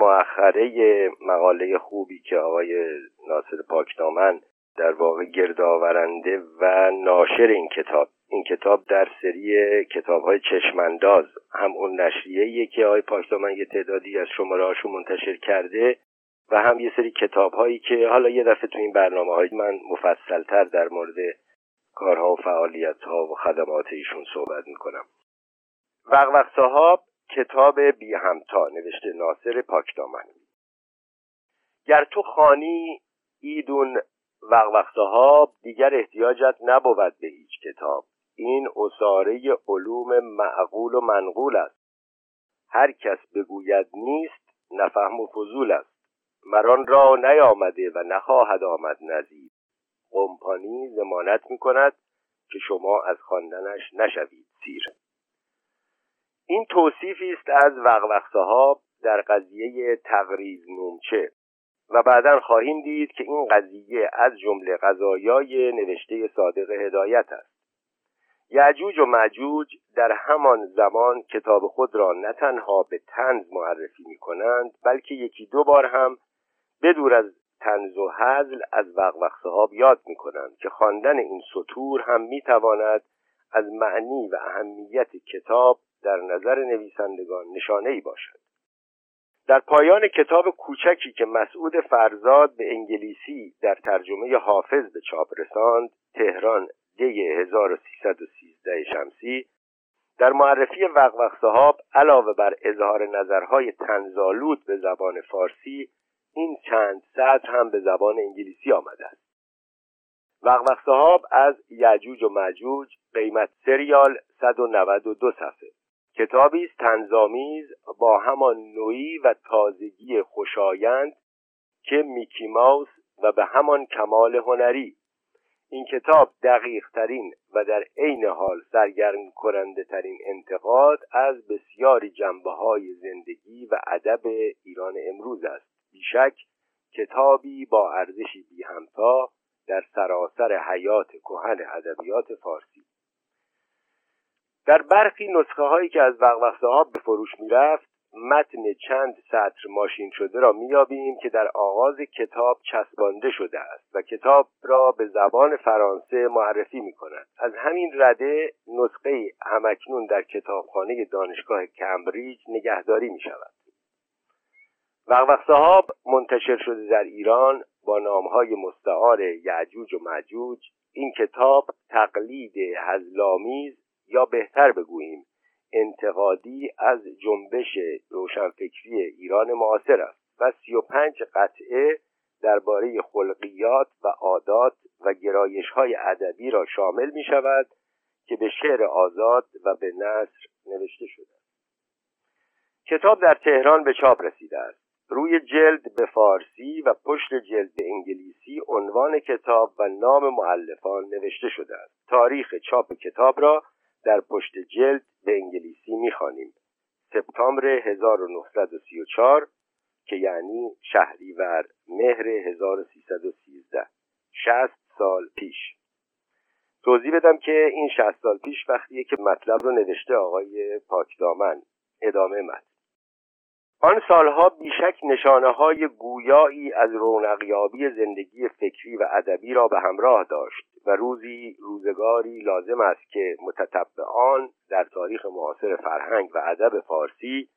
مؤخره مقاله خوبی که آقای ناصر پاکدامن در واقع گردآورنده و ناشر این کتاب. این کتاب در سری کتاب های چشمانداز هم اون نشریه که آقای پاکدامن یه تعدادی از شماره منتشر کرده و هم یه سری کتاب هایی که حالا یه دفعه تو این برنامه های من مفصلتر در مورد کارها و فعالیت ها و خدمات ایشون صحبت می‌کنم. وقت صحاب کتاب بی همتا نوشته ناصر پاکدامن. گر تو خانی ایدون وقت صحاب دیگر احتیاجت نبود به هیچ کتاب. این اصاره علوم معقول و منقول است. هر کس بگوید نیست نفهم و فضول است. مران را نیامده و نخواهد آمد نزید قمپانی زمانت می کند که شما از خواندنش نشوید سیر. این توصیفی است از وقوق در قضیه تقریز نومچه. و بعدا خواهیم دید که این قضیه از جمله قضایای نوشته صادق هدایت است. یعجوج و معجوج در همان زمان کتاب خود را نه تنها به تنز معرفی می کنند بلکه یکی دو بار هم بدور از تنز و حزل از وقوق صحاب یاد می کنند که خواندن این سطور هم می تواند از معنی و اهمیت کتاب در نظر نویسندگان نشانه ای باشد. در پایان کتاب کوچکی که مسعود فرزاد به انگلیسی در ترجمه حافظ به چاپ رساند تهران دی 1313 شمسی در معرفی وقوق صحاب علاوه بر اظهار نظرهای تنزالود به زبان فارسی این چند سطر هم به زبان انگلیسی آمده است. وقوق صحاب از یجوج و مجوج قیمت سریال 192 صفحه. کتابی است تنظامیز با همان نوعی و تازگی خوشایند که میکی ماوس و به همان کمال هنری. این کتاب دقیق ترین و در عین حال سرگرم کننده ترین انتقاد از بسیاری جنبه های زندگی و ادب ایران امروز است. بیشک کتابی با ارزشی بی همتا در سراسر حیات کهن ادبیات فارسی. در برخی نسخه هایی که از وقوق صحاب به فروش می‌رفت متن چند سطر ماشین شده را میابیم که در آغاز کتاب چسبانده شده است و کتاب را به زبان فرانسه معرفی می کند از همین رده نسخه همکنون در کتابخانه دانشگاه کمبریج نگهداری می شود وقوق صحاب منتشر شده در ایران با نامهای مستعار یعجوج و معجوج این کتاب تقلید هزلامیز یا بهتر بگوییم انتقادی از جنبش روشنفکری ایران معاصر است و سی و پنج قطعه درباره خلقیات و عادات و گرایش های ادبی را شامل می شود که به شعر آزاد و به نصر نوشته شده کتاب در تهران به چاپ رسیده است. روی جلد به فارسی و پشت جلد به انگلیسی عنوان کتاب و نام معلفان نوشته شده است. تاریخ چاپ کتاب را در پشت جلد به انگلیسی می‌خوانیم. سپتامبر 1934 که یعنی شهریور مهر 1313 60 سال پیش. توضیح بدم که این 60 سال پیش وقتیه که مطلب رو نوشته آقای پاکدامن. ادامه مد آن سالها بیشک نشانه های گویایی از رونقیابی زندگی فکری و ادبی را به همراه داشت و روزی روزگاری لازم است که متطبعان در تاریخ معاصر فرهنگ و ادب فارسی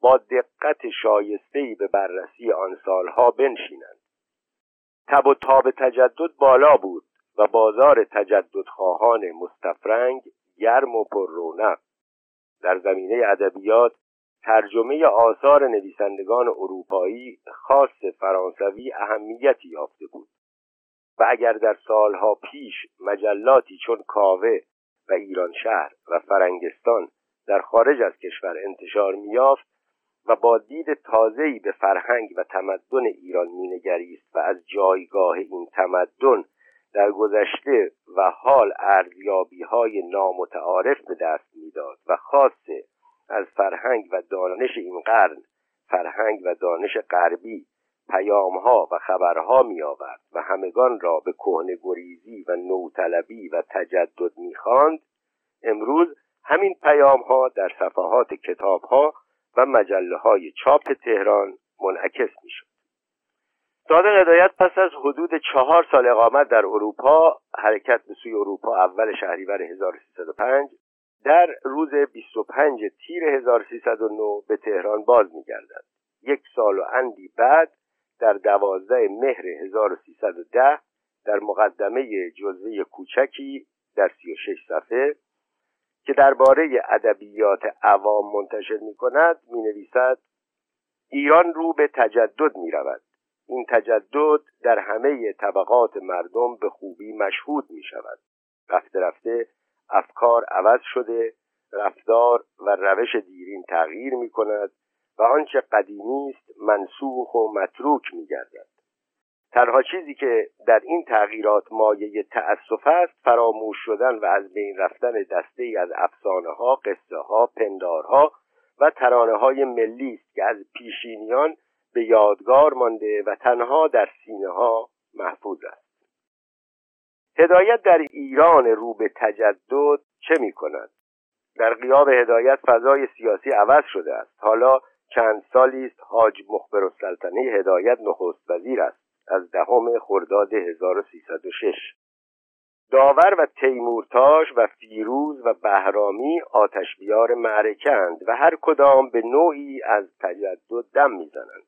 با دقت شایسته‌ای به بررسی آن سالها بنشینند. تب و تاب تجدد بالا بود و بازار تجددخواهان مستفرنگ گرم و پر رونق. در زمینه ادبیات ترجمه آثار نویسندگان اروپایی خاص فرانسوی اهمیتی یافته بود. و اگر در سالها پیش مجلاتی چون کاوه و ایران شهر و فرنگستان در خارج از کشور انتشار میافت و با دید تازه‌ای به فرهنگ و تمدن ایران مینگریست و از جایگاه این تمدن در گذشته و حال ارزیابی های نامتعارف به دست می‌داد و خاصه از فرهنگ و دانش این قرن فرهنگ و دانش غربی پیامها و خبرها می آورد و همگان را به کهنه گریزی و نوطلبی و تجدد می‌خواند. امروز همین پیامها در صفحات کتابها و مجله های چاپ تهران منعکس می‌شد. صادق هدایت پس از حدود چهار سال اقامت در اروپا حرکت به سوی اروپا اول شهریور 1305 در روز 25 تیر 1309 به تهران باز میگردد. یک سال و اندی بعد در دوازده مهر 1310 در مقدمه جزوه کوچکی در 36 صفحه که درباره ادبیات عوام منتشر می کند می نویسد ایران رو به تجدد می رود این تجدد در همه طبقات مردم به خوبی مشهود می شود رفته رفته افکار عوض شده رفتار و روش دیرین تغییر می کند و آنچه قدیمی است منسوخ و متروک می گردد تنها چیزی که در این تغییرات مایه تأسف است فراموش شدن و از بین رفتن دسته ای از افسانه ها، قصه ها، پندارها و ترانه های ملی است که از پیشینیان به یادگار مانده و تنها در سینه ها محفوظ است. هدایت در ایران رو به تجدد چه می کند؟ در قیاب هدایت فضای سیاسی عوض شده است. حالا چند سالی است حاج مخبر السلطنه هدایت نخست وزیر است. از دهم خرداد 1306 داور و تیمورتاش و فیروز و بهرامی آتش بیار معرکند و هر کدام به نوعی از تجدد دم می‌زنند.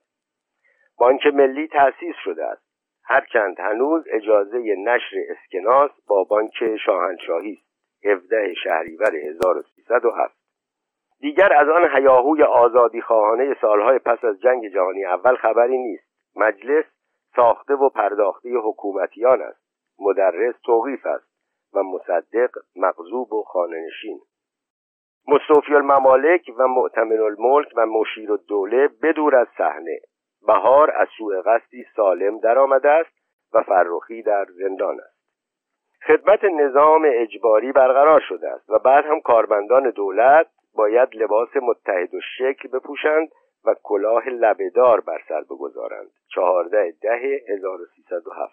بانک ملی تأسیس شده است. هرچند هنوز اجازه نشر اسکناس با بانک شاهنشاهی است. 17 شهریور 1307 دیگر از آن هیاهوی آزادی خواهانه سالهای پس از جنگ جهانی اول خبری نیست. مجلس ساخته و پرداخته حکومتیان است. مدرس توقیف است و مصدق مغزوب و خاننشین مصطفی الممالک و معتمن الملک و مشیر الدوله بدور از صحنه. بهار از سوء قصدی سالم درآمده است و فرخی در زندان است. خدمت نظام اجباری برقرار شده است و بعد هم کارمندان دولت باید لباس متحد و شکل بپوشند و کلاه لبهدار بر سر بگذارند. چهارده ده 1307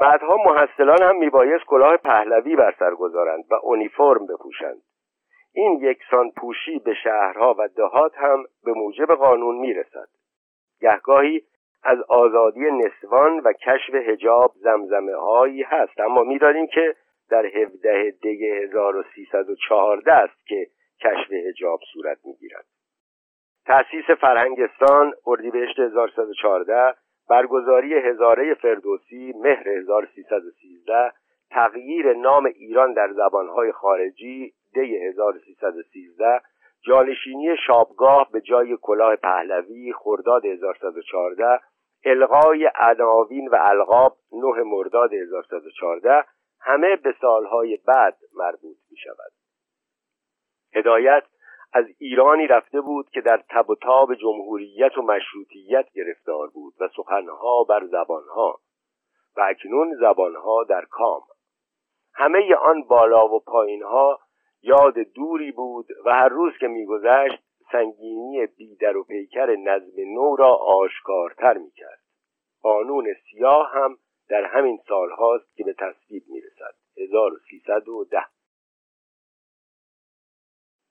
بعدها محصلان هم میبایست کلاه پهلوی بر سر گذارند و اونیفرم بپوشند. این یکسان پوشی به شهرها و دهات هم به موجب قانون می‌رسد. گهگاهی از آزادی نسوان و کشف هجاب زمزمه هایی هست. اما می‌دانیم که در 17 دی 1314 است که کشف هجاب صورت می‌گیرد. تأسیس فرهنگستان اردیبهشت 1114 برگزاری هزاره فردوسی مهر 1313 تغییر نام ایران در زبانهای خارجی دی 1313 جانشینی شابگاه به جای کلاه پهلوی خرداد 1114 الغای عناوین و القاب نه مرداد 1114 همه به سالهای بعد مربوط می شود. هدایت از ایرانی رفته بود که در تب و تاب جمهوریت و مشروطیت گرفتار بود و سخنها بر زبانها و اکنون زبانها در کام. همه آن بالا و پایینها یاد دوری بود و هر روز که میگذشت سنگینی بیدر و پیکر نظم نو را آشکارتر می‌کرد. قانون سیاه هم در همین سالهاست که به تصویب می‌رسد. 1310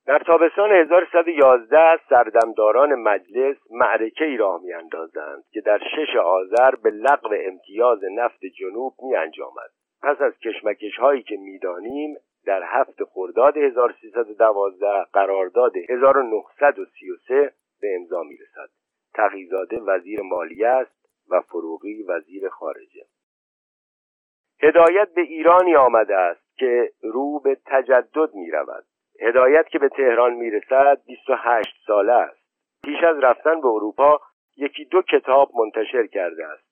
در تابستان 1111 سردمداران مجلس معرکه ای راه میاندازند که در شش آذر به لغو امتیاز نفت جنوب می انجامد. پس از کشمکش هایی که می‌دانیم در هفت خرداد 1312 قرارداد 1933 به امضا می رسد. تقیزاده وزیر مالیه است و فروغی وزیر خارجه. هدایت به ایرانی آمده است که رو به تجدد می رود. هدایت که به تهران می‌رسد 28 ساله است پیش از رفتن به اروپا یکی دو کتاب منتشر کرده است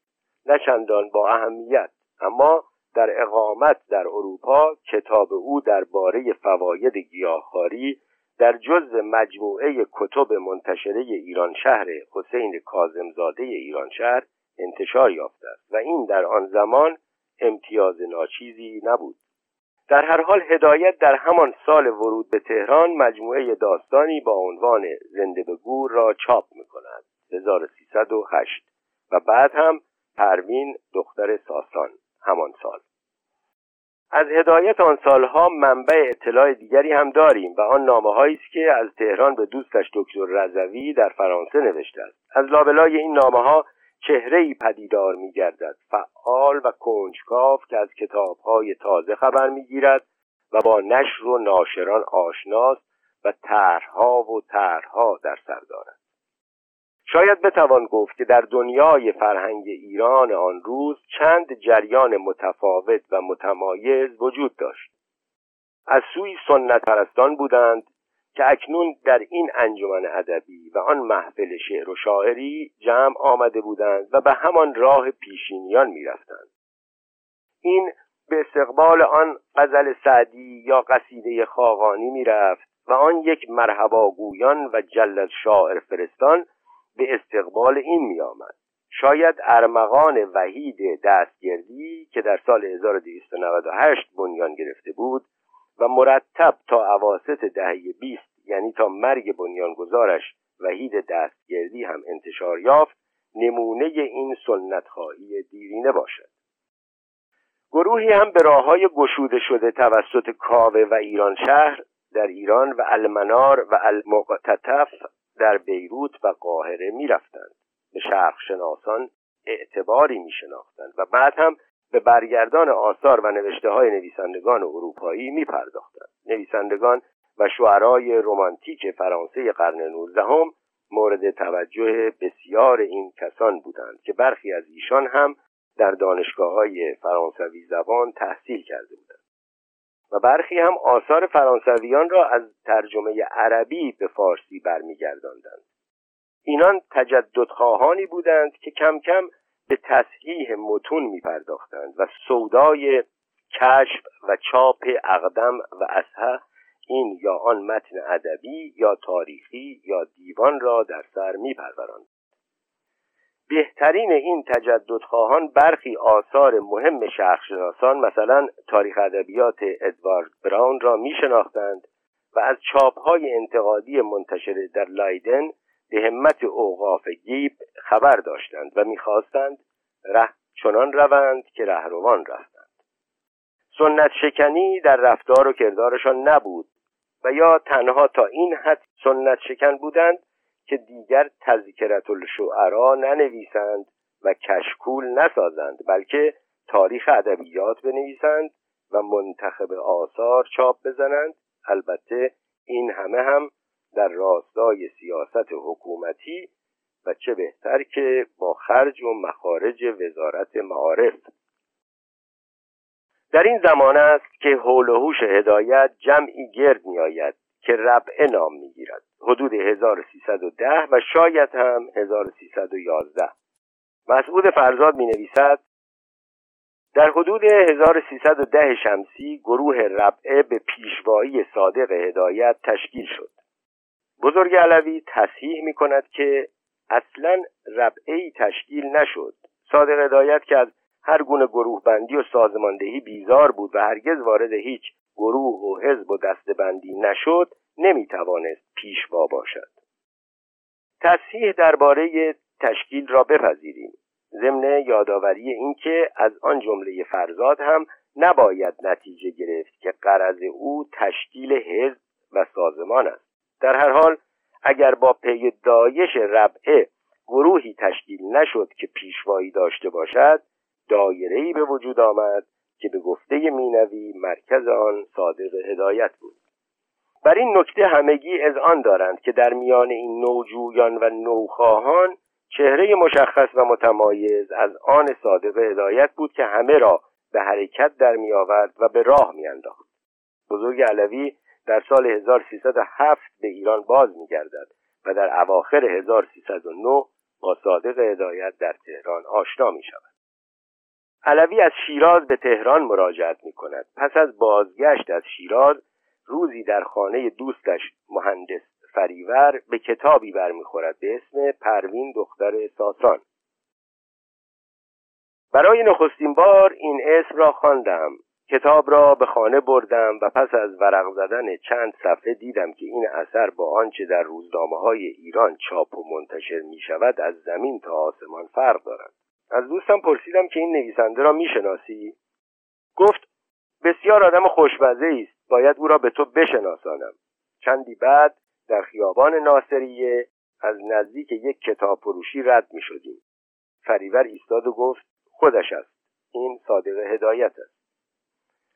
نه چندان با اهمیت اما در اقامت در اروپا کتاب او درباره فواید گیاهخواری در جز مجموعه کتب منتشره ایران شهر حسین کازمزاده ایران شهر انتشار یافته است و این در آن زمان امتیاز ناچیزی نبود. در هر حال هدایت در همان سال ورود به تهران مجموعه داستانی با عنوان زنده به گور را چاپ می کند 1308 و بعد هم پروین دختر ساسان. همان سال. از هدایت آن سالها منبع اطلاع دیگری هم داریم و آن نامه است که از تهران به دوستش دکتر رضوی در فرانسه نوشته است. از لابلای این نامه ها چهره ای پدیدار می گردد فعال و کنجکاو که از کتاب های تازه خبر می گیرد و با نشر و ناشران آشناست و طرحها و طرحها در سر دارد. شاید بتوان گفت که در دنیای فرهنگ ایران آن روز چند جریان متفاوت و متمایز وجود داشت. از سوی سنت پرستان بودند که اکنون در این انجمن ادبی و آن محفل شعر و شاعری جمع آمده بودند و به همان راه پیشینیان می‌رفتند. این به استقبال آن غزل سعدی یا قصیده خاقانی می‌رفت و آن یک مرحبا گویان و جلد شاعر فرستان به استقبال این می آمد. شاید ارمغان وحید دستگردی که در سال 1298 بنیان گرفته بود و مرتب تا عواست دهه 20 یعنی تا مرگ بنیانگذارش وحید دستگردی هم انتشار یافت نمونه این سنت خواهی دیرینه باشد گروهی هم به راه های گشوده شده توسط کاوه و ایران شهر در ایران و المنار و المقتطف در بیروت و قاهره می‌رفتند به شرق شناسان اعتباری می شناختند و بعد هم به برگردان آثار و نوشته های نویسندگان اروپایی می پرداختند. نویسندگان و شعرای رمانتیک فرانسه قرن نوزدهم مورد توجه بسیار این کسان بودند که برخی از ایشان هم در دانشگاه های فرانسوی زبان تحصیل کرده و برخی هم آثار فرانسویان را از ترجمه عربی به فارسی برمیگرداندند اینان تجددخواهانی بودند که کم کم به تصحیح متون می پرداختند و سودای کشف و چاپ اقدم و اصحه این یا آن متن ادبی یا تاریخی یا دیوان را در سر می. بهترین این تجددخواهان برخی آثار مهم شرقشناسان مثلا تاریخ ادبیات ادوارد براون را می شناختند و از چاپهای انتقادی منتشر در لایدن به همت اوقاف گیب خبر داشتند و می‌خواستند ره چنان روند که رهروان رفتند. سنت شکنی در رفتار و کردارشان نبود و یا تنها تا این حد سنت شکن بودند که دیگر تذکرت الشعرا ننویسند و کشکول نسازند بلکه تاریخ ادبیات بنویسند و منتخب آثار چاپ بزنند. البته این همه هم در راستای سیاست حکومتی و چه بهتر که با خرج و مخارج وزارت معارف. در این زمان است که حول و هوش هدایت جمعی گرد می آید که ربعه نام می گیرد حدود 1310 و شاید هم 1311 مسعود فرزاد می نویسد در حدود 1310 شمسی گروه ربعه به پیشوایی صادق هدایت تشکیل شد. بزرگ علوی تصحیح می کند که اصلا ربعه تشکیل نشد. صادق هدایت که از هر گونه گروه بندی و سازماندهی بیزار بود و هرگز وارد هیچ گروه و حزب و دستبندی نشد. نمی‌توانست پیشوا باشد. تصحیح درباره تشکیل را بپذیریم. ضمن یادآوری اینکه از آن جمله فرزاد هم نباید نتیجه گرفت که قرض او تشکیل حزب و سازمان است. در هر حال اگر با پی دایش ربعه گروهی تشکیل نشد که پیشوایی داشته باشد دایره‌ای به وجود آمد که به گفته مینوی مرکز آن صادق هدایت بود. بر این نکته همگی از آن دارند که در میان این نوجویان و نوخواهان چهره مشخص و متمایز از آن صادق هدایت بود که همه را به حرکت در می آورد و به راه می انداخت. بزرگ علوی در سال 1307 به ایران باز می گردد و در اواخر 1309 با صادق هدایت در تهران آشنا می شود. علوی از شیراز به تهران مراجعت می کند. پس از بازگشت از شیراز روزی در خانه دوستش مهندس فریور به کتابی برمیخورد به اسم پروین دختر ساسان. برای نخستین بار این اسم را خواندم. کتاب را به خانه بردم و پس از ورق زدن چند صفحه دیدم که این اثر با آنچه در روزنامه های ایران چاپ و منتشر می شود از زمین تا آسمان فرق دارد. از دوستم پرسیدم که این نویسنده را می‌شناسی؟ گفت بسیار آدم خوشمزه است. باید او را به تو بشناسانم. چندی بعد در خیابان ناصریه از نزدیک یک کتاب فروشی رد می شدیم فریور ایستاد و گفت خودش است. این صادق هدایت است.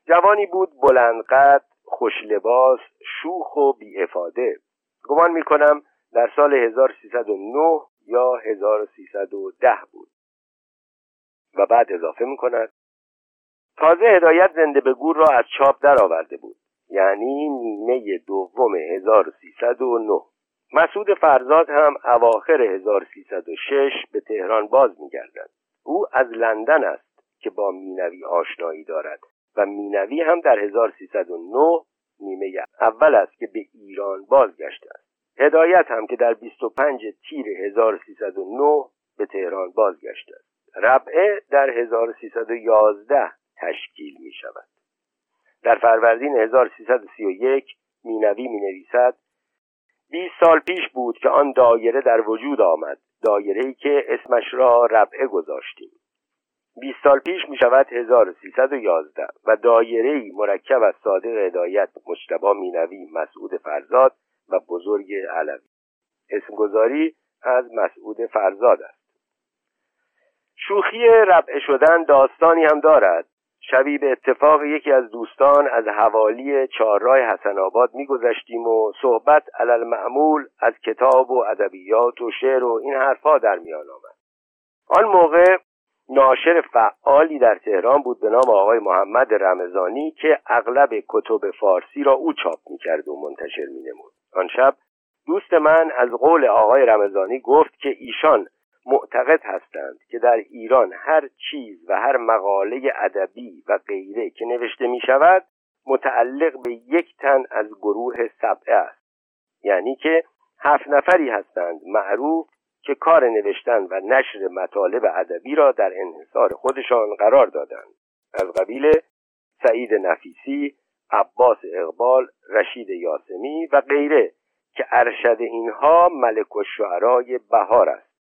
جوانی بود بلندقد خوش لباس شوخ و بی افاده گمان می کنم در سال 1309 یا 1310 بود. و بعد اضافه می کند تازه هدایت زنده به گور را از چاپ درآورده بود. یعنی نیمه دوم 1309 مسعود فرزاد هم اواخر 1306 به تهران باز میگردد. او از لندن است که با مینوی آشنایی دارد و مینوی هم در 1309 نیمه اول است که به ایران بازگشته است. هدایت هم که در 25 تیر 1309 به تهران بازگشته است. ربعه در 1311 تشکیل می شود در فروردین 1331 مینوی می نویسد 20 سال پیش بود که آن دایره در وجود آمد. دایره ای که اسمش را ربعه گذاشتیم. 20 سال پیش می شود 1311 و دایره ای مرکب از صادق هدایت مجتبا مینوی مسعود فرزاد و بزرگ علوی. اسمگذاری از مسعود فرزاد است. شوخی ربعه شدن داستانی هم دارد. شبی به اتفاق یکی از دوستان از حوالی چهارراه حسن آباد میگذشتیم و صحبت علل معمول از کتاب و ادبیات و شعر و این حرفها در میان آمد. آن موقع ناشر فعالی در تهران بود به نام آقای محمد رمضانی که اغلب کتب فارسی را او چاپ می‌کرد و منتشر مینمود. آن شب دوست من از قول آقای رمضانی گفت که ایشان معتقد هستند که در ایران هر چیز و هر مقاله ادبی و غیره که نوشته می شود متعلق به یک تن از گروه سبعه است. یعنی که هفت نفری هستند معروف که کار نوشتن و نشر مطالب ادبی را در انحصار خودشان قرار دادند. از قبیل سعید نفیسی عباس اقبال رشید یاسمی و غیره که ارشد اینها ملک و شعرای بهار است.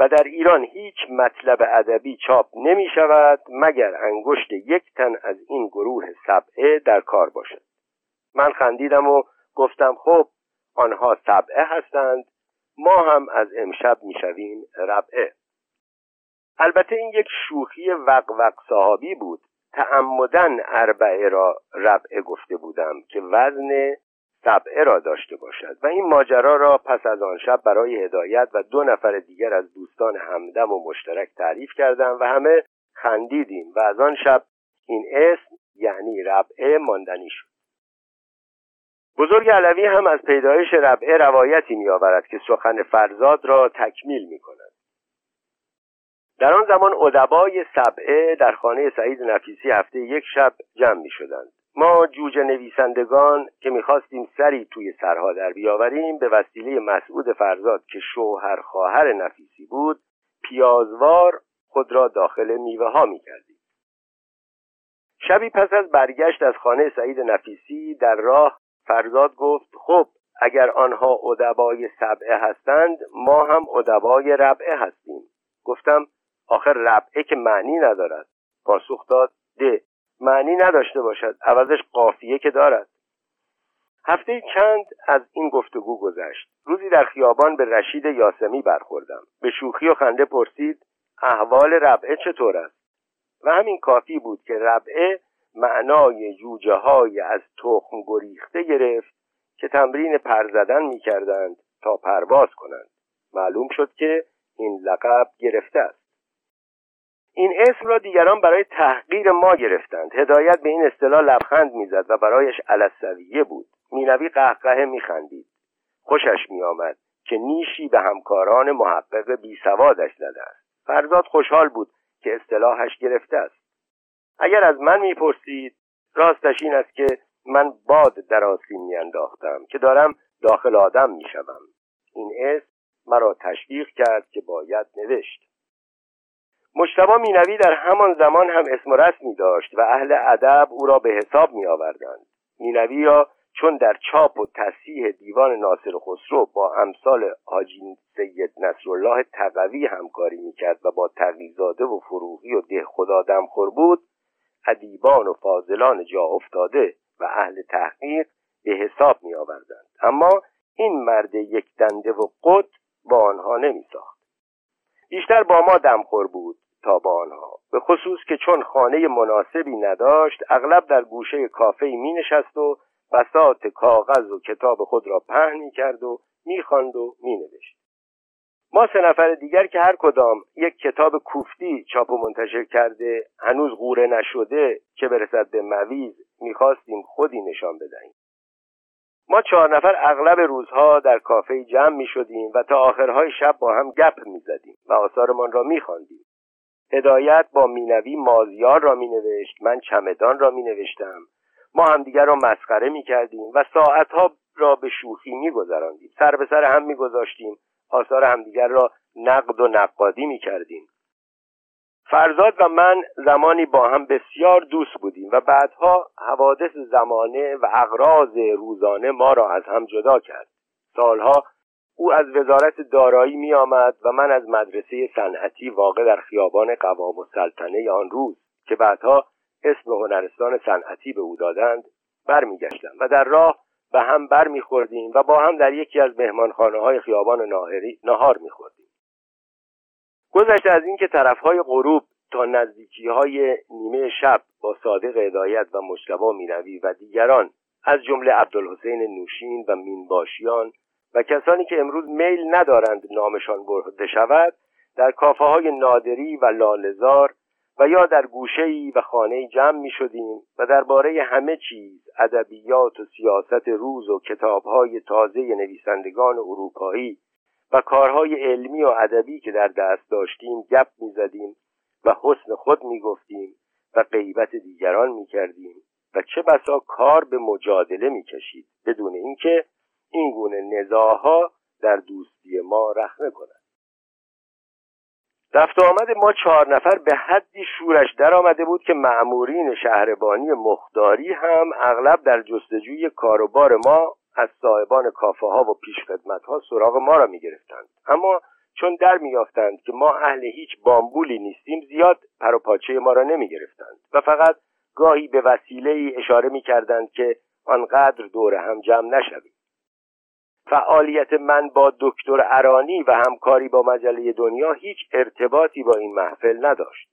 و در ایران هیچ مطلب ادبی چاپ نمی شود مگر انگشت یک تن از این گروه سبعه در کار باشد. من خندیدم و گفتم خب آنها سبعه هستند ما هم از امشب می‌شویم ربعه. البته این یک شوخی وق وق صحابی بود. تعمدن اربعه را ربعه گفته بودم که وزن سبعه را داشته باشد و این ماجرا را پس از آن شب برای هدایت و دو نفر دیگر از دوستان همدم و مشترک تعریف کردم و همه خندیدیم و از آن شب این اسم یعنی ربعه ماندنی شد. بزرگ علوی هم از پیدایش ربعه روایتی میآورد که سخن فرزاد را تکمیل می کند در آن زمان ادبای سبعه در خانه سعید نفیسی هفته یک شب جمع می شدند ما جوجه نویسندگان که می‌خواستیم سری توی سرها در بیاوریم به وسیله مسعود فرزاد که شوهر خواهر نفیسی بود پیازوار خود را داخل میوه ها می‌کردیم. شبی پس از برگشت از خانه سعید نفیسی در راه فرزاد گفت خب اگر آنها ادبای سبعه هستند ما هم ادبای ربعه هستیم. گفتم آخر ربعه که معنی ندارد. پاسخ داد ده. معنی نداشته باشد. عوضش قافیه که دارد. هفته چند از این گفتگو گذشت. روزی در خیابان به رشید یاسمی برخوردم. به شوخی و خنده پرسید احوال ربعه چطور است؟ و همین کافی بود که ربعه معنای جوجه های از تخم گریخته گرفت که تمرین پر زدن می کردند تا پرواز کنند. معلوم شد که این لقب گرفته است. این اسم را دیگران برای تحقیر ما گرفتند. هدایت به این اصطلاح لبخند می‌زد و برایش علسویه بود. مینوی قهقه میخندید. خوشش میآمد که نیشی به همکاران محقق بیسوادش زده است. فرزاد خوشحال بود که اصطلاحش گرفته است. اگر از من می‌پرسید راستش این است که من باد در آسین میانداختم که دارم داخل آدم می‌شوم. این اسم مرا تشویق کرد که باید نوشت. مجتبا مینوی در همان زمان هم اسم رسمی داشت و اهل ادب او را به حساب می آوردند مینوی را چون در چاپ و تصحیح دیوان ناصر خسرو با امثال حاجی سید نصرالله تقوی همکاری می‌کرد و با تقیزاده و فروغی و ده خدا دمخور بود ادیبان و فاضلان جا افتاده و اهل تحقیق به حساب می آوردند اما این مرد یک دنده و قد با آنها نمی ساخت بیشتر با ما دمخور بود. تا با آنها به خصوص که چون خانه مناسبی نداشت اغلب در گوشه کافه می نشست و بسات کاغذ و کتاب خود را پهن می کرد و می خواند و می نوشت. ما سه نفر دیگر که هر کدام یک کتاب کوفتی چاپ و منتشر کرده هنوز غوره نشده که برسد به مویز می‌خواستیم خودی نشان بدهیم ما چهار نفر اغلب روزها در کافه جمع می شدیم و تا آخرهای شب با هم گپ می زدیم و آثارمان را می. هدایت با مینوی مازیار را می نوشت من چمدان را می نوشتم ما همدیگر را مسخره می کردیم و ساعتها را به شوخی می گذراندیم سر به سر هم می گذاشتیم آثار همدیگر را نقد و نقادی می کردیم فرزاد و من زمانی با هم بسیار دوست بودیم و بعدها حوادث زمانه و اغراض روزانه ما را از هم جدا کرد. سالها او از وزارت دارایی می آمد و من از مدرسه صنعتی واقع در خیابان قوام و سلطنه آن روز که بعدها اسم هنرستان صنعتی به او دادند برمیگشتم و در راه به هم بر میخوردیم و با هم در یکی از مهمانخانه های خیابان ناهری نهار میخوردیم. گذشته از اینکه طرفهای غروب تا نزدیکی های نیمه شب با صادق هدایت و مجتبا مینوی و دیگران از جمله عبدالحسین نوشین و مینباشیان و کسانی که امروز میل ندارند نامشان برده شود در کافه های نادری و لالزار و یا در گوشه و خانه جمع می شدیم و درباره همه چیز ادبیات و سیاست روز و کتابهای تازه نویسندگان اروپایی و کارهای علمی و ادبی که در دست داشتیم گپ می زدیم و حسن خود می گفتیم و غیبت دیگران می کردیم و چه بسا کار به مجادله می کشید بدون اینکه این گونه نزاها در دوستی ما رخنه کند رفت آمد ما چهار نفر به حدی شورش در آمده بود که معمورین شهربانی مختاری هم اغلب در جستجوی کاروبار ما از صاحبان کافه ها و پیشخدمت ها سراغ ما را می گرفتند. اما چون در میافتند که ما اهل هیچ بامبولی نیستیم زیاد پر و پاچه ما را نمی گرفتند و فقط گاهی به وسیله اشاره می کردند که آنقدر دور هم جمع نشویم فعالیت من با دکتر ارانی و همکاری با مجله دنیا هیچ ارتباطی با این محفل نداشت.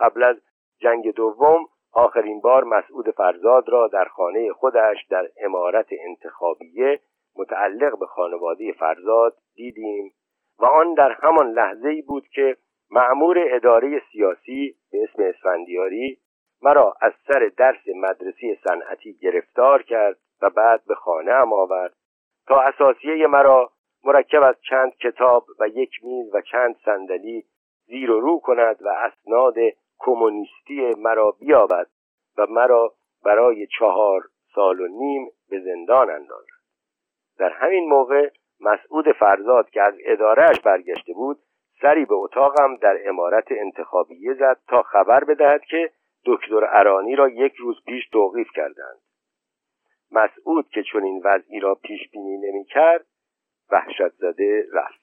قبل از جنگ دوم آخرین بار مسعود فرزاد را در خانه خودش در امارت انتخابیه متعلق به خانواده فرزاد دیدیم و آن در همان لحظه ای بود که معمور اداره سیاسی به اسم اسفندیاری مرا از سر درس مدرسه صنعتی گرفتار کرد و بعد به خانه ام آورد. تا اساسیه مرا مرکب از چند کتاب و یک میز و چند صندلی زیر و رو کند و اسناد کمونیستی مرا بیابد و مرا برای چهار سال و نیم به زندان اندازد. در همین موقع مسعود فرزاد که از ادارهش برگشته بود سری به اتاقم در امارت انتخابیه زد تا خبر بدهد که دکتر ارانی را یک روز پیش توقیف کردند. مسعود که چون این وضعی را پیش بینی نمی کرد وحشت زده رفت.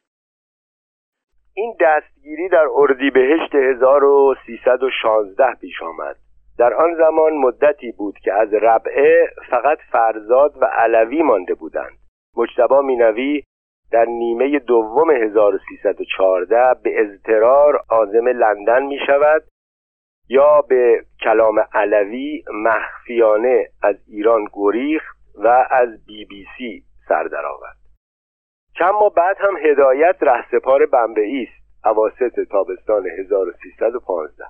این دستگیری در اردیبهشت 1316 پیش آمد. در آن زمان مدتی بود که از ربعه فقط فرزاد و علوی مانده بودند. مجتبا مینوی در نیمه دوم 1314 به اضطرار آزم لندن می شود یا به کلام علوی مخفیانه از ایران گریخت و از بی بی سی سر درآورد. چند ماه بعد هم هدایت رهسپار بمبئی است. اواسط تابستان 1315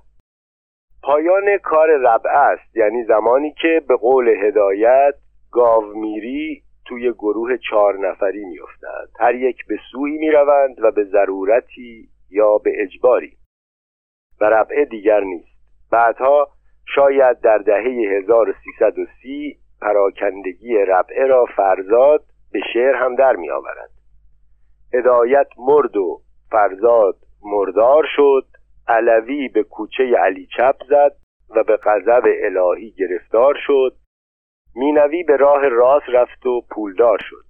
پایان کار ربعه است. یعنی زمانی که به قول هدایت گاومیری توی گروه چهار نفری میافتد. هر یک به سوی می‌روند و به ضرورتی یا به اجباری. و ربعه دیگر نیست. بعدها شاید در دهه 1330 پراکندگی ربعه را فرزاد به شعر هم در می آورد هدایت مرد و فرزاد مردار شد علوی به کوچه علی چپ زد و به غضب الهی گرفتار شد. مینوی به راه راست رفت و پولدار شد.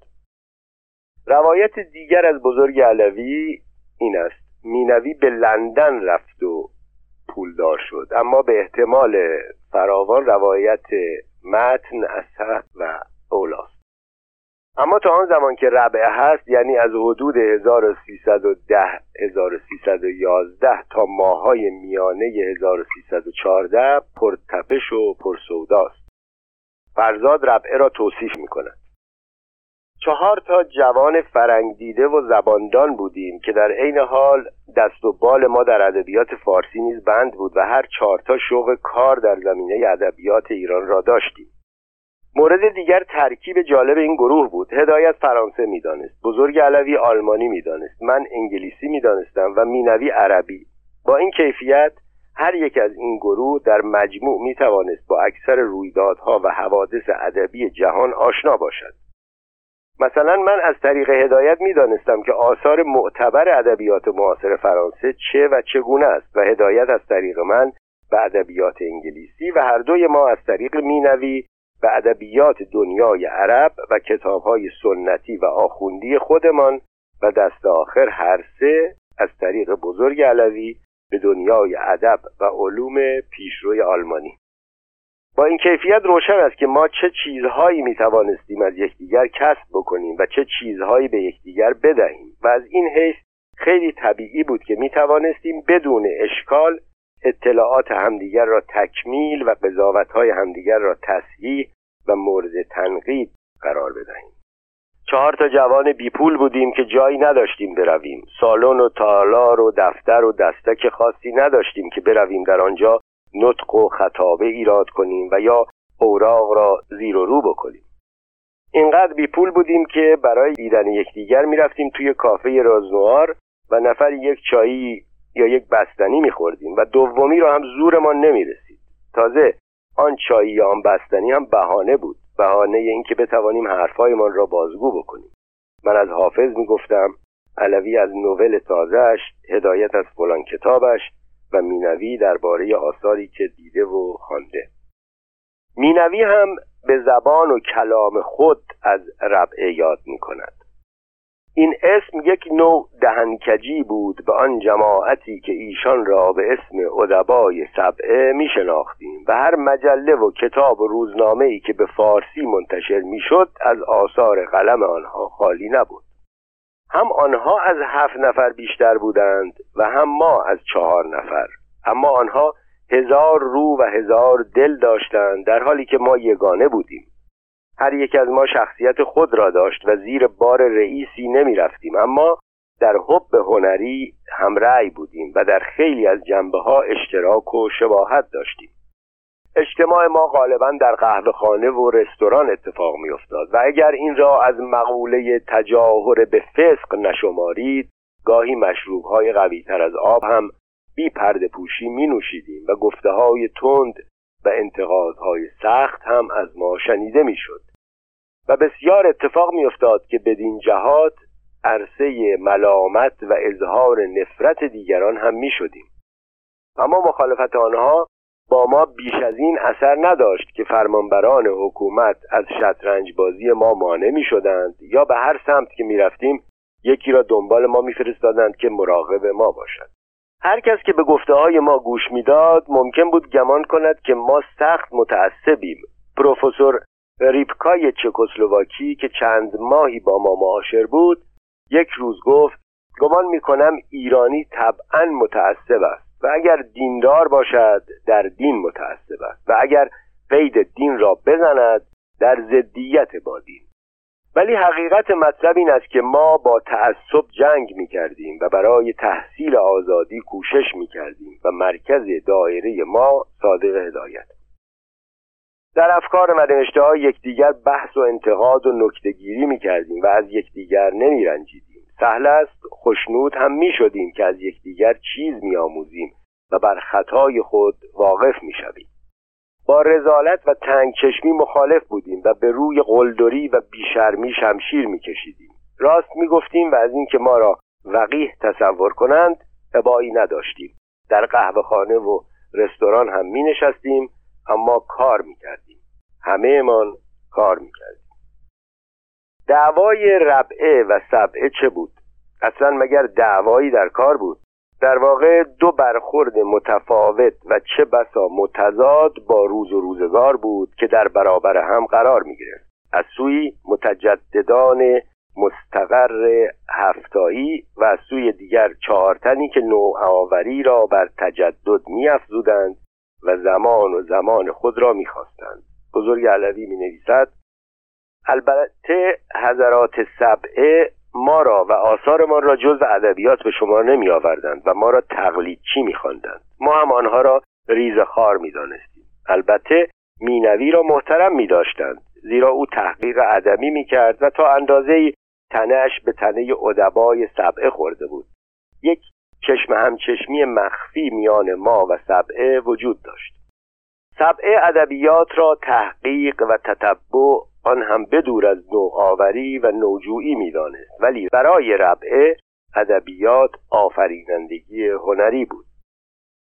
روایت دیگر از بزرگ علوی این است. مینوی به لندن رفت و پولدار شد. اما به احتمال فراوان روایت متن اصح و اولاست. اما تا آن زمان که ربعه هست یعنی از حدود 1310 1311 تا ماهای میانه 1314 پرتپش و پرسوداست. فرزاد ربعه را توصیف می کند چهار تا جوان فرنگ دیده و زباندان بودیم که در عین حال دست و بال ما در ادبیات فارسی نیز بند بود و هر چهارتا شوق کار در زمینه ادبیات ایران را داشتیم. مورد دیگر ترکیب جالب این گروه بود. هدایت فرانسه می‌دانست بزرگ علوی آلمانی می‌دانست من انگلیسی می‌دانستم و مینوی عربی. با این کیفیت هر یک از این گروه در مجموع می توانست با اکثر رویدادها و حوادث ادبی جهان آشنا باشد. مثلا من از طریق هدایت می دانستم که آثار معتبر ادبیات معاصر فرانسه چه و چگونه است و هدایت از طریق من به ادبیات انگلیسی و هر دوی ما از طریق مینوی به ادبیات دنیای عرب و کتابهای سنتی و آخوندی خودمان و دست آخر هر سه از طریق بزرگ علوی به دنیای ادب و علوم پیشروی آلمانی. با این کیفیت روشن است که ما چه چیزهایی می توانستیم از یکدیگر کسب بکنیم و چه چیزهایی به یکدیگر بدهیم. و از این حیث خیلی طبیعی بود که می توانستیم بدون اشکال اطلاعات همدیگر را تکمیل و قضاوتهای همدیگر را تصحیح و مورد تنقید قرار بدهیم. چهار تا جوان بیپول بودیم که جایی نداشتیم برویم. سالن و تالار و دفتر و دستک خاصی نداشتیم که برویم. در آنجا نطق و خطابه ایراد کنیم و یا اوراق را زیر و رو بکنیم اینقدر بیپول بودیم که برای دیدن یکدیگر می‌رفتیم توی کافه رازنوار و نفر یک چایی یا یک بستنی میخوردیم و دومی را هم زورمان نمی‌رسید. تازه آن چایی یا آن بستنی هم بهانه بود بهانه اینکه بتوانیم حرفهایمان را بازگو بکنیم. من از حافظ می‌گفتم علوی از نوول تازهش هدایت از فلان کتابش و مینوی درباره آثاری که دیده و خوانده. مینوی هم به زبان و کلام خود از ربعه یاد می کند این اسم یک نوع دهنکجی بود به آن جماعتی که ایشان را به اسم ادبای سبعه می شناختیم و هر مجله و کتاب و روزنامه ای که به فارسی منتشر می شد از آثار قلم آنها خالی نبود. هم آنها از هفت نفر بیشتر بودند و هم ما از چهار نفر. اما آنها هزار رو و هزار دل داشتند در حالی که ما یگانه بودیم. هر یک از ما شخصیت خود را داشت و زیر بار رئیسی نمی رفتیم اما در حب هنری همرأی بودیم و در خیلی از جنبه ها اشتراک و شباهت داشتیم. اجتماع ما غالبا در قهوه خانه و رستوران اتفاق می افتاد و اگر این را از مقوله تجاهر به فسق نشمارید گاهی مشروب های قوی تر از آب هم بی پرده پوشی می نوشیدیم و گفته های تند و انتقادهای سخت هم از ما شنیده می شد و بسیار اتفاق می افتاد که بدین جهات عرصه ملامت و اظهار نفرت دیگران هم می شدیم اما مخالفت آنها با ما بیش از این اثر نداشت که فرمانبران حکومت از شطرنج بازی ما مانع می شدند یا به هر سمت که می رفتیم یکی را دنبال ما میفرستادند که مراقب ما باشد. هر کس که به گفته های ما گوش می‌داد ممکن بود گمان کند که ما سخت متعصبیم. پروفسور ریپکای چکسلواکی که چند ماهی با ما معاشر بود یک روز گفت گمان می‌کنم ایرانی طبعا متعصب است. و اگر دیندار باشد در دین متعصب است و اگر قید دین را بزند در ضدیت با دین. ولی حقیقت مطلب این است که ما با تعصب جنگ می کردیم و برای تحصیل آزادی کوشش می کردیم و مرکز دایره ما صادق هدایت. در افکار و نوشته های یکدیگر بحث و انتقاد و نکتگیری می کردیم و از یکدیگر نمی رنجیدیم سهل است خوشنود هم می شدیم که از یکدیگر چیز می آموزیم و بر خطای خود واقف می شویم با رزالت و تنگ چشمی مخالف بودیم و به روی قلدری و بیشرمی شمشیر میکشیدیم. راست می‌گفتیم و از اینکه ما را وقیح تصور کنند ابایی نداشتیم. در قهوه خانه و رستوران هم می نشستیم اما کار می کردیم همه کار می کردیم دعوای ربعه و سبعه چه بود؟ اصلا مگر دعوایی در کار بود؟ در واقع دو برخورد متفاوت و چه بسا متضاد با روز و روزگار بود که در برابر هم قرار می گرفت از سوی متجددان مستقر هفتایی و از سوی دیگر چهارتنی که نوآوری را بر تجدد میافزودند و زمان و زمان خود را می‌خواستند. بزرگ علوی می نویسد البته حضرات سبعه ما را و آثارمان را جز ادبیات به شما نمی آوردند و ما را تقلیدچی می خواندند. ما هم آنها را ریز خار می دانستیم. البته مینوی را محترم می داشتند زیرا او تحقیق ادبی می کرد و تا اندازه تنهش به تنه ادبای سبعه خورده بود یک چشم همچشمی مخفی میان ما و سبعه وجود داشت سبعه ادبیات را تحقیق و تتبع آن هم بدور از نوآوری و نوجویی می‌دانست ولی برای ربعه ادبیات آفرینندگی هنری بود.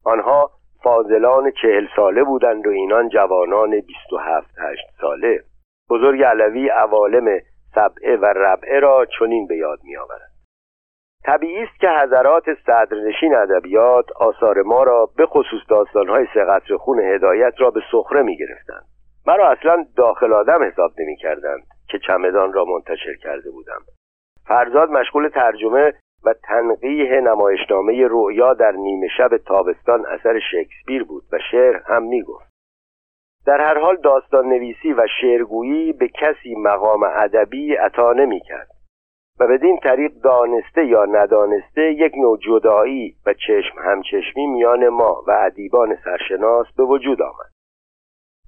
آنها فاضلان چهل ساله بودند و اینان جوانان بیست و هفت هشت ساله. بزرگ علوی عوالم سبعه و ربعه را چنین به یاد می آورد طبیعی است که حضرات صدرنشین ادبیات آثار ما را به خصوص داستانهای سقطر خون هدایت را به سخره می گرفتند مرا اصلا داخل آدم حساب نمی کردند که چمدان را منتشر کرده بودم. فرزاد مشغول ترجمه و تنقیح نمایشنامه رؤیا در نیمه شب تابستان اثر شکسپیر بود و شعر هم می گفت. در هر حال داستان نویسی و شعرگویی به کسی مقام ادبی عطا نمی کرد و بدین طریق دانسته یا ندانسته یک نوع جدایی و چشم همچشمی میان ما و ادیبان سرشناس به وجود آمد.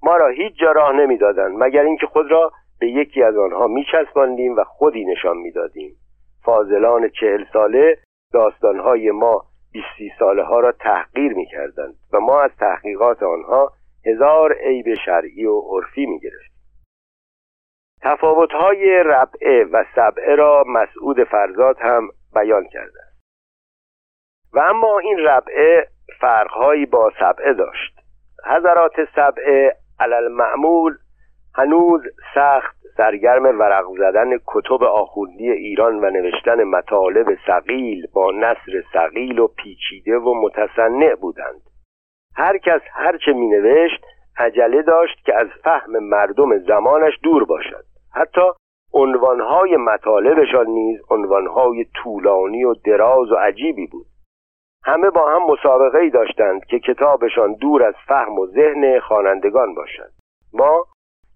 ما را هیچ جا راه نمی‌دادند مگر اینکه خود را به یکی از آنها میچسباندیم و خودی نشان می‌دادیم. فاضلان چهل ساله داستانهای ما بیستی ساله ها را تحقیر می‌کردند و ما از تحقیقات آنها هزار عیب شرعی و عرفی می گرفت تفاوتهای ربعه و سبعه را مسعود فرزاد هم بیان کرده و اما این ربعه فرقهایی با سبعه داشت. حضرات سبعه علل معمول هنوز سخت سرگرم ورق زدن کتب آخوندی ایران و نوشتن مطالب سقیل با نصر سقیل و پیچیده و متصنع بودند. هر کس هر چه می نوشت عجله داشت که از فهم مردم زمانش دور باشد. حتی عنوانهای مطالبشان نیز عنوانهای طولانی و دراز و عجیبی بود. همه با هم مسابقه ای داشتند که کتابشان دور از فهم و ذهن خوانندگان باشد. ما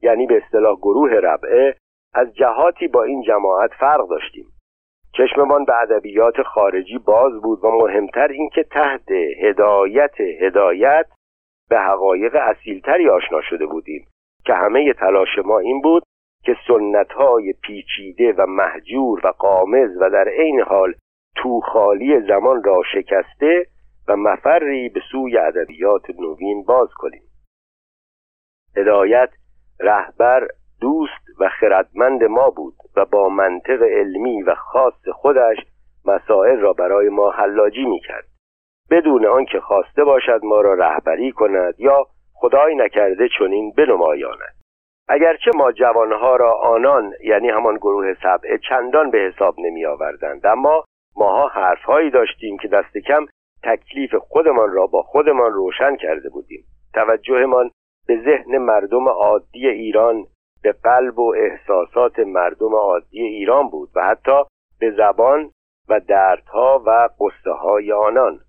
یعنی به اصطلاح گروه ربعه از جهاتی با این جماعت فرق داشتیم. چشممان به ادبیات خارجی باز بود و مهمتر اینکه تحت هدایت هدایت به حقایق اصیلتری آشنا شده بودیم که همه تلاش ما این بود که سنتهای پیچیده و محجور و قامز و در عین حال توخالی زمان را شکسته و مفری به سوی ادبیات نوین باز کنیم. هدایت رهبر دوست و خردمند ما بود و با منطق علمی و خاص خودش مسائل را برای ما حلاجی می کرد بدون آنکه خواسته باشد ما را رهبری کند یا خدای نکرده چنین بنمایاند. اگرچه ما جوانها را آنان یعنی همان گروه سبعه چندان به حساب نمی آوردند اما ماها حرفهایی داشتیم که دست کم تکلیف خودمان را با خودمان روشن کرده بودیم. توجهمان به ذهن مردم عادی ایران به قلب و احساسات مردم عادی ایران بود و حتی به زبان و دردها و قصه های آنان.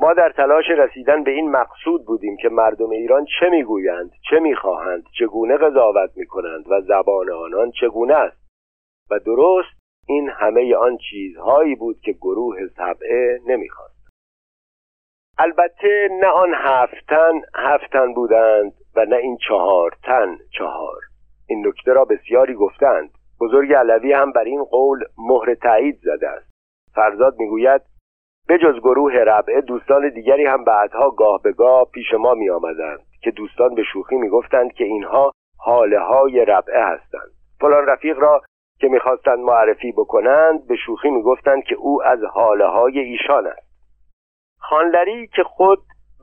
ما در تلاش رسیدن به این مقصود بودیم که مردم ایران چه می‌گویند چه می‌خواهند چگونه قضاوت می‌کنند و زبان آنان چگونه است. و درست این همه آن چیزهایی بود که گروه سبعه نمی‌خواست. البته نه آن هفتن هفتن بودند و نه این چهار تن چهار. این نکته را بسیاری گفتند. بزرگ علوی هم بر این قول مهر تایید زده است. فرزاد می‌گوید به جز گروه ربعه دوستان دیگری هم بعدها گاه به گاه پیش ما می آمدند که دوستان به شوخی می گفتند که اینها حاله های ربعه هستند. فلان رفیق را که می‌خواستند معرفی بکنند به شوخی می‌گفتند که او از حاله های ایشان است. خانلری که خود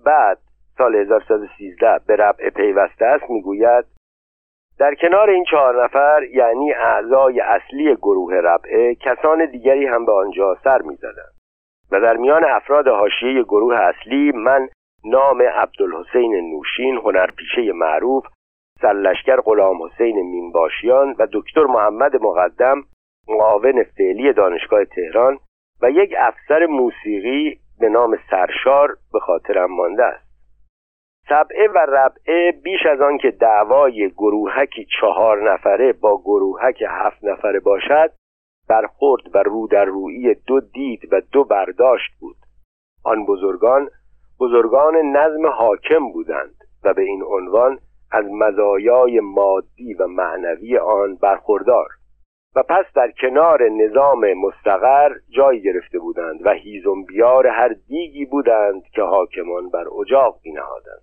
بعد سال 1113 به ربعه پیوسته است می‌گوید در کنار این چهار نفر یعنی اعضای اصلی گروه ربعه کسان دیگری هم به آنجا سر می‌زدند. و در میان افراد حاشیه گروه اصلی من نام عبدالحسین نوشین هنرپیشه معروف سرلشکر غلام حسین مینباشیان و دکتر محمد مقدم معاون فعلی دانشگاه تهران و یک افسر موسیقی به نام سرشار به خاطرم مانده است. سبعه و ربعه بیش از آن که دعوای گروهکی چهار نفره با گروهک هفت نفره باشد برخورد و رو در روی دو دید و دو برداشت بود. آن بزرگان بزرگان نظم حاکم بودند و به این عنوان از مزایای مادی و معنوی آن برخوردار و پس در کنار نظام مستقر جای گرفته بودند و هیزم بیار هر دیگی بودند که حاکمان بر اجاق بینهادند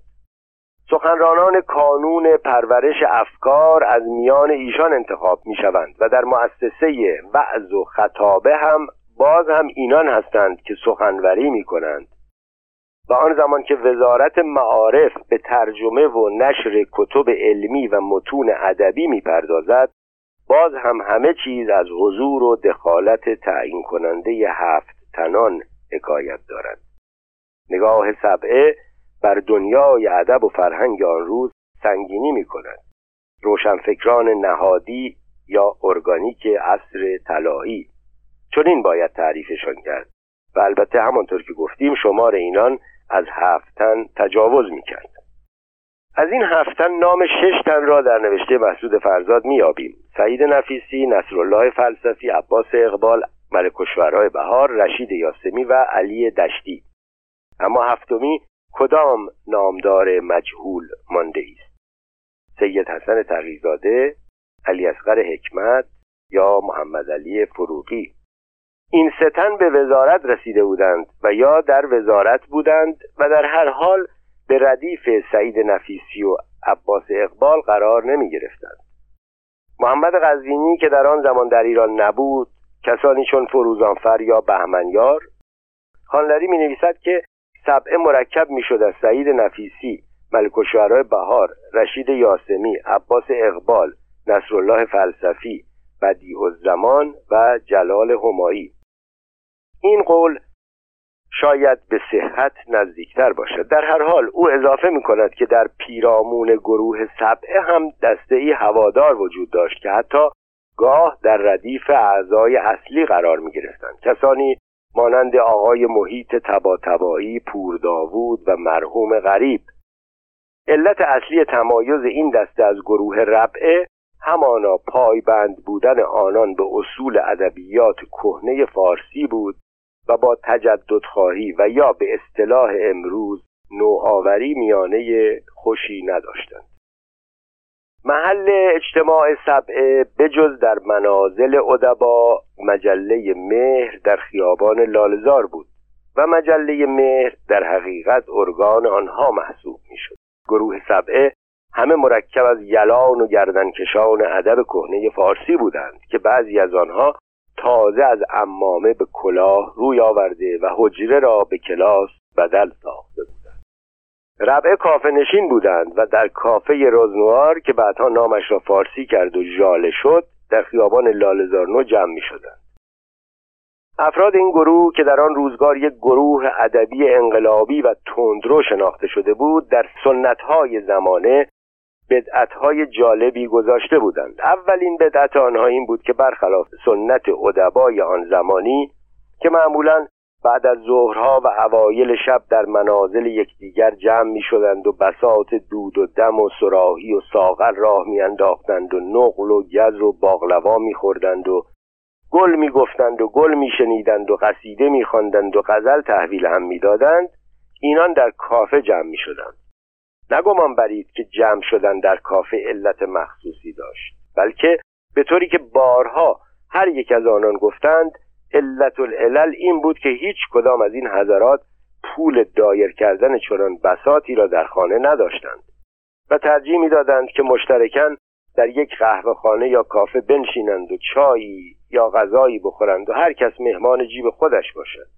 سخنرانان کانون پرورش افکار از میان ایشان انتخاب می شوند و در مؤسسه وعظ و خطابه هم باز هم اینان هستند که سخنوری می کنند و آن زمان که وزارت معارف به ترجمه و نشر کتب علمی و متون ادبی می‌پردازد باز هم همه چیز از حضور و دخالت تعیین کننده هفت تنان حکایت دارد. نگاه سبعه بر دنیای ادب و فرهنگ آن روز سنگینی می کند روشنفکران نهادی یا ارگانیک عصر طلایی. چون این باید تعریفشان کرد. و البته همانطور که گفتیم شمار اینان از هفتن تجاوز می‌کرد. از این هفتن نام شش تن را در نوشته مسعود فرزاد میابیم سعید نفیسی نصرالله فلسفی عباس اقبال ملک بهار رشید یاسمی و علی دشتی. اما هفتمی کدام نامدار مجهول مانده است؟ سید حسن تقیزاده علی اصغر حکمت یا محمد علی فروغی؟ این ستن به وزارت رسیده بودند و یا در وزارت بودند و در هر حال به ردیف سعید نفیسی و عباس اقبال قرار نمی گرفتند محمد غزینی که در آن زمان در ایران نبود کسانی چون فروزانفر یا بهمنیار خانلری می نویسد که سبعه مرکب می شد از سعید نفیسی ملک و بهار رشید یاسمی عباس اقبال نصرالله فلسفی بدیع الزمان و جلال همایی. این قول شاید به صحت نزدیکتر باشد. در هر حال او اضافه می کند که در پیرامون گروه سبعه هم دسته ای هوادار وجود داشت که حتی گاه در ردیف اعضای اصلی قرار می گرفتند کسانی مانند آقای محیط تبا تبایی پور داوود و مرحوم غریب. علت اصلی تمایز این دسته از گروه ربعه همانا پایبند بودن آنان به اصول ادبیات کهنه فارسی بود و با تجدد خواهی و یا به اصطلاح امروز نوآوری میانه خوشی نداشتند. محل اجتماع سبعه بجز در منازل ادبا مجله مهر در خیابان لالزار بود و مجله مهر در حقیقت ارگان آنها محسوب می‌شد. گروه سبعه همه مرکب از یلان و گردنکشان ادب کهنه فارسی بودند که بعضی از آنها تازه از امامه به کلاه روی آورده و حجره را به کلاس بدل ساخته بودند. ربعه کافه نشین بودند و در کافه روزنوار که بعدها نامش را فارسی کرد و ژاله شد در خیابان لالزارنو جمع می شدند افراد این گروه که در آن روزگار یک گروه ادبی انقلابی و تندرو شناخته شده بود در سنتهای زمانه بدعتهای جالبی گذاشته بودند. اولین بدعت آنها این بود که برخلاف سنت ادبای آن زمانی که معمولا بعد از ظهرها و اوایل شب در منازل یکدیگر جمع می شدند و بساط دود و دم و سراحی و ساغر راه می انداختند و نقل و گز و باغلوا می خوردند و گل می گفتند و گل می شنیدند و قصیده می خواندند و غزل تحویل هم می دادند اینان در کافه جمع می شدند نگمان برید که جمع شدن در کافه علت مخصوصی داشت بلکه به طوری که بارها هر یک از آنان گفتند علت العلل این بود که هیچ کدام از این حضرات پول دایر کردن چنان بساتی را در خانه نداشتند. و ترجیح می‌دادند که مشترکن در یک قهوه خانه یا کافه بنشینند و چایی یا غذایی بخورند و هر کس مهمان جیب خودش باشد.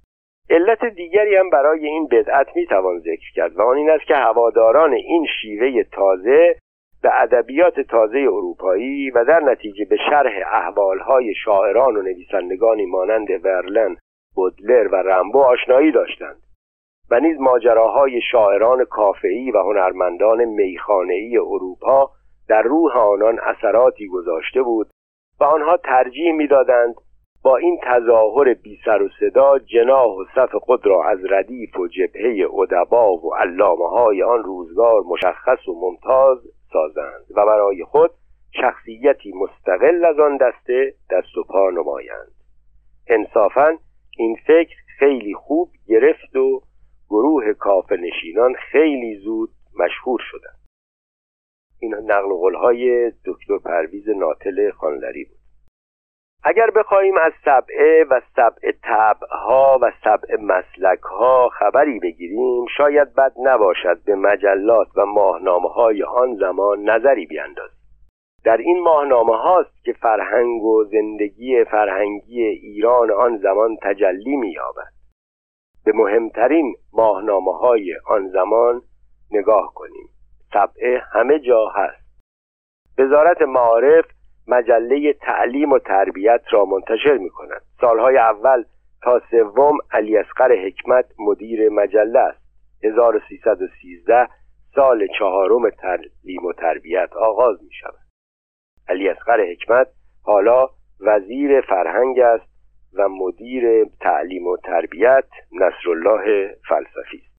علت دیگری هم برای این بدعت می‌توان ذکر کرد و آن این است که هواداران این شیوه تازه به ادبیات تازه اروپایی و در نتیجه به شرح احوالهای شاعران و نویسندگانی مانند ورلن بودلر و رمبو آشنایی داشتند و نیز ماجراهای شاعران کافه‌ای و هنرمندان میخانه‌ای اروپا در روح آنان اثراتی گذاشته بود و آنها ترجیح می‌دادند با این تظاهر بی سر و صدا جناح و صف خود را از ردیف و جبهه ادبا و علامه های آن روزگار مشخص و ممتاز سازند و برای خود شخصیتی مستقل از آن دسته دست و نمایند. انصافا این فکر خیلی خوب گرفت و گروه کاف نشینان خیلی زود مشهور شدند. این نقل قولهای دکتر پرویز ناتل خانلری بود. اگر بخواهیم از سبعه و سبع طبعها و سبع مسلکها خبری بگیریم شاید بد نباشد به مجلات و ماهنامه های آن زمان نظری بیاندازیم. در این ماهنامه هاست که فرهنگ و زندگی فرهنگی ایران آن زمان تجلی مییابد. به مهمترین ماهنامه های آن زمان نگاه کنیم. سبعه همه جا هست. وزارت معارف مجله تعلیم و تربیت را منتشر می کند سالهای اول تا سوم علی اصغر حکمت مدیر مجله است. 1313 سال چهارم تعلیم و تربیت آغاز می شود علی اصغر حکمت حالا وزیر فرهنگ است و مدیر تعلیم و تربیت نصرالله فلسفی است.